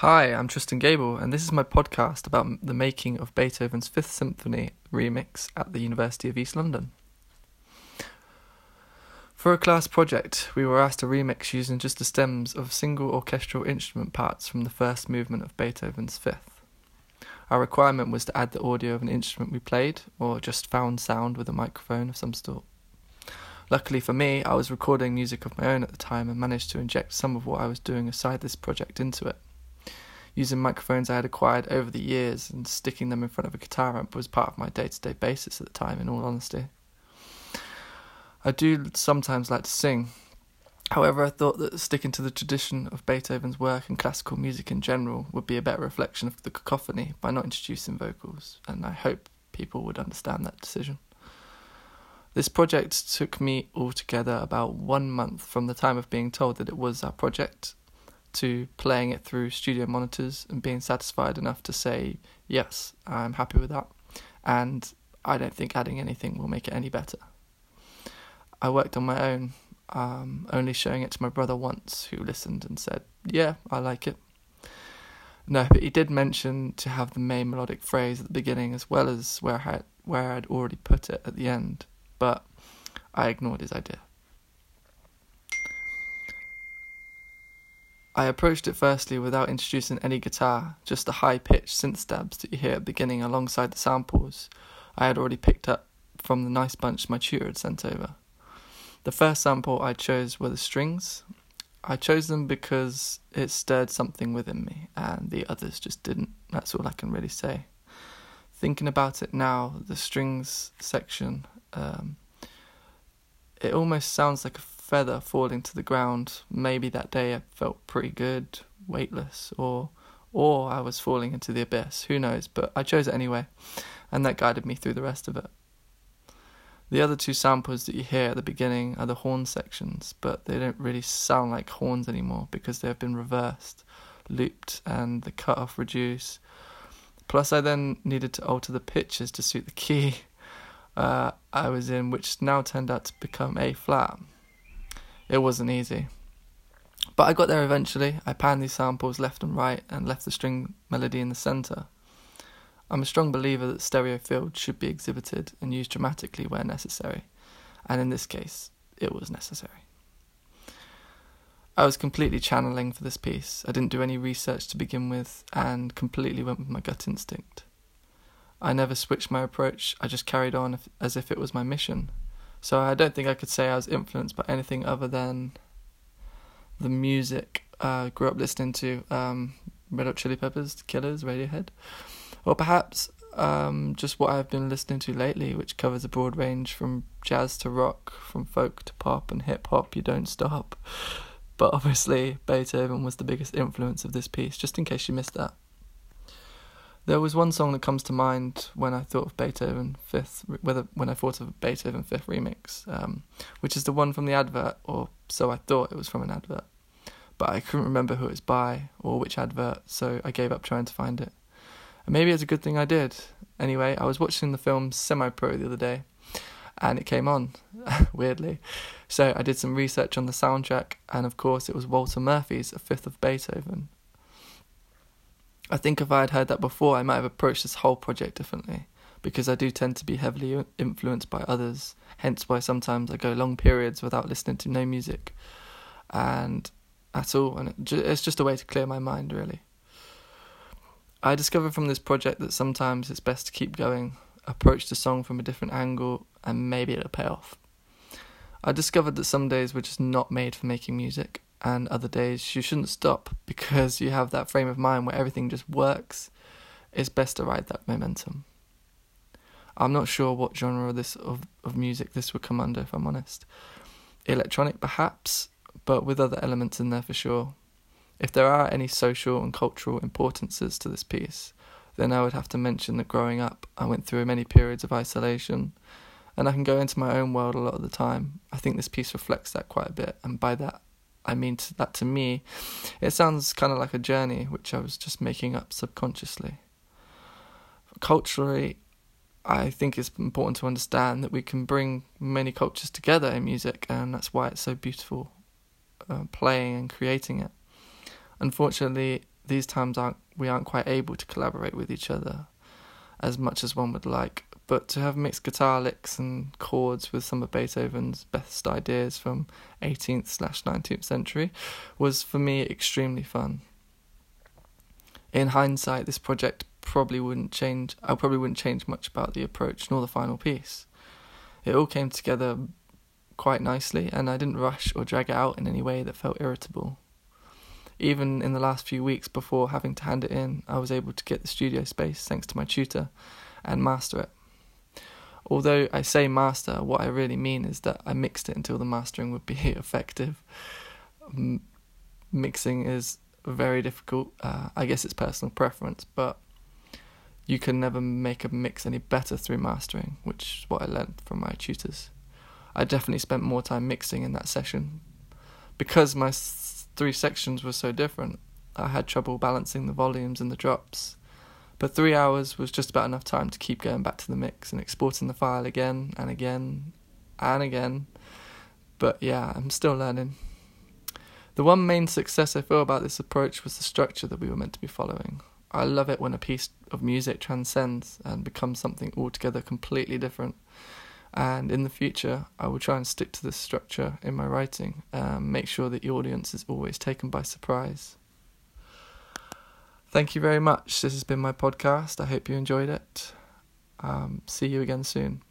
Hi, I'm Tristan Gable, and this is my podcast about the making of Beethoven's Fifth Symphony remix at the University of East London. For a class project, we were asked to remix using just the stems of single orchestral instrument parts from the first movement of Beethoven's Fifth. Our requirement was to add the audio of an instrument we played, or just found sound with a microphone of some sort. Luckily for me, I was recording music of my own at the time and managed to inject some of what I was doing aside this project into it. Using microphones I had acquired over the years and sticking them in front of a guitar amp was part of my day to day basis at the time, in all honesty. I do sometimes like to sing. However, I thought that sticking to the tradition of Beethoven's work and classical music in general would be a better reflection of the cacophony by not introducing vocals, and I hope people would understand that decision. This project took me altogether about one month from the time of being told that it was our project to playing it through studio monitors and being satisfied enough to say, yes, I'm happy with that, and I don't think adding anything will make it any better. I worked on my own, um, only showing it to my brother once, who listened and said, yeah, I like it. No, but he did mention to have the main melodic phrase at the beginning as well as where I where I'd already put it at the end but I ignored his idea. I approached it firstly without introducing any guitar, just the high pitched synth stabs that you hear at the beginning alongside the samples I had already picked up from the nice bunch my tutor had sent over. The first sample I chose were the strings. I chose them because it stirred something within me, and the others just didn't. That's all I can really say. Thinking about it now, the strings section um, it almost sounds like a feather falling to the ground. Maybe that day I felt pretty good, weightless, or or I was falling into the abyss. Who knows? But I chose it anyway, and that guided me through the rest of it. The other two samples that you hear at the beginning are the horn sections, but they don't really sound like horns anymore because they have been reversed, looped, and the cutoff reduced. Plus, I then needed to alter the pitches to suit the key uh, I was in, which now turned out to become A flat. It wasn't easy. But I got there eventually. I panned these samples left and right and left the string melody in the centre. I'm a strong believer that stereo fields should be exhibited and used dramatically where necessary, and in this case, it was necessary. I was completely channeling for this piece. I didn't do any research to begin with and completely went with my gut instinct. I never switched my approach, I just carried on as if it was my mission. So I don't think I could say I was influenced by anything other than the music I uh, grew up listening to um, Red Hot Chili Peppers, Killers, Radiohead, or perhaps um, just what I've been listening to lately, which covers a broad range from jazz to rock, from folk to pop and hip hop. You don't stop. But obviously, Beethoven was the biggest influence of this piece, just in case you missed that. There was one song that comes to mind when I thought of Beethoven Fifth, whether when I thought of Beethoven Fifth remix, um, which is the one from the advert, or so I thought it was from an advert, but I couldn't remember who it was by or which advert, so I gave up trying to find it. And maybe it's a good thing I did. Anyway, I was watching the film Semi Pro the other day, and it came on, weirdly. So I did some research on the soundtrack, and of course it was Walter Murphy's A Fifth of Beethoven, I think if I had heard that before, I might have approached this whole project differently because I do tend to be heavily influenced by others. Hence, why sometimes I go long periods without listening to no music, and at all. And it's just a way to clear my mind, really. I discovered from this project that sometimes it's best to keep going, approach the song from a different angle, and maybe it'll pay off. I discovered that some days were just not made for making music, and other days you shouldn't stop because you have that frame of mind where everything just works. It's best to ride that momentum. I'm not sure what genre of this of, of music this would come under if I'm honest. Electronic perhaps, but with other elements in there for sure. If there are any social and cultural importances to this piece, then I would have to mention that growing up I went through many periods of isolation and I can go into my own world a lot of the time. I think this piece reflects that quite a bit, and by that I mean to, that to me, it sounds kind of like a journey which I was just making up subconsciously. Culturally, I think it's important to understand that we can bring many cultures together in music, and that's why it's so beautiful uh, playing and creating it. Unfortunately, these times aren't we aren't quite able to collaborate with each other as much as one would like. But to have mixed guitar licks and chords with some of Beethoven's best ideas from 18th slash 19th century was for me extremely fun. In hindsight, this project probably wouldn't change. I probably wouldn't change much about the approach nor the final piece. It all came together quite nicely, and I didn't rush or drag it out in any way that felt irritable. Even in the last few weeks before having to hand it in, I was able to get the studio space thanks to my tutor and master it. Although I say master, what I really mean is that I mixed it until the mastering would be effective. M- mixing is very difficult. Uh, I guess it's personal preference, but you can never make a mix any better through mastering, which is what I learned from my tutors. I definitely spent more time mixing in that session. Because my three sections were so different, I had trouble balancing the volumes and the drops. But three hours was just about enough time to keep going back to the mix and exporting the file again and again and again. But yeah, I'm still learning. The one main success I feel about this approach was the structure that we were meant to be following. I love it when a piece of music transcends and becomes something altogether completely different. And in the future, I will try and stick to this structure in my writing, um, make sure that the audience is always taken by surprise. Thank you very much. This has been my podcast. I hope you enjoyed it. Um, see you again soon.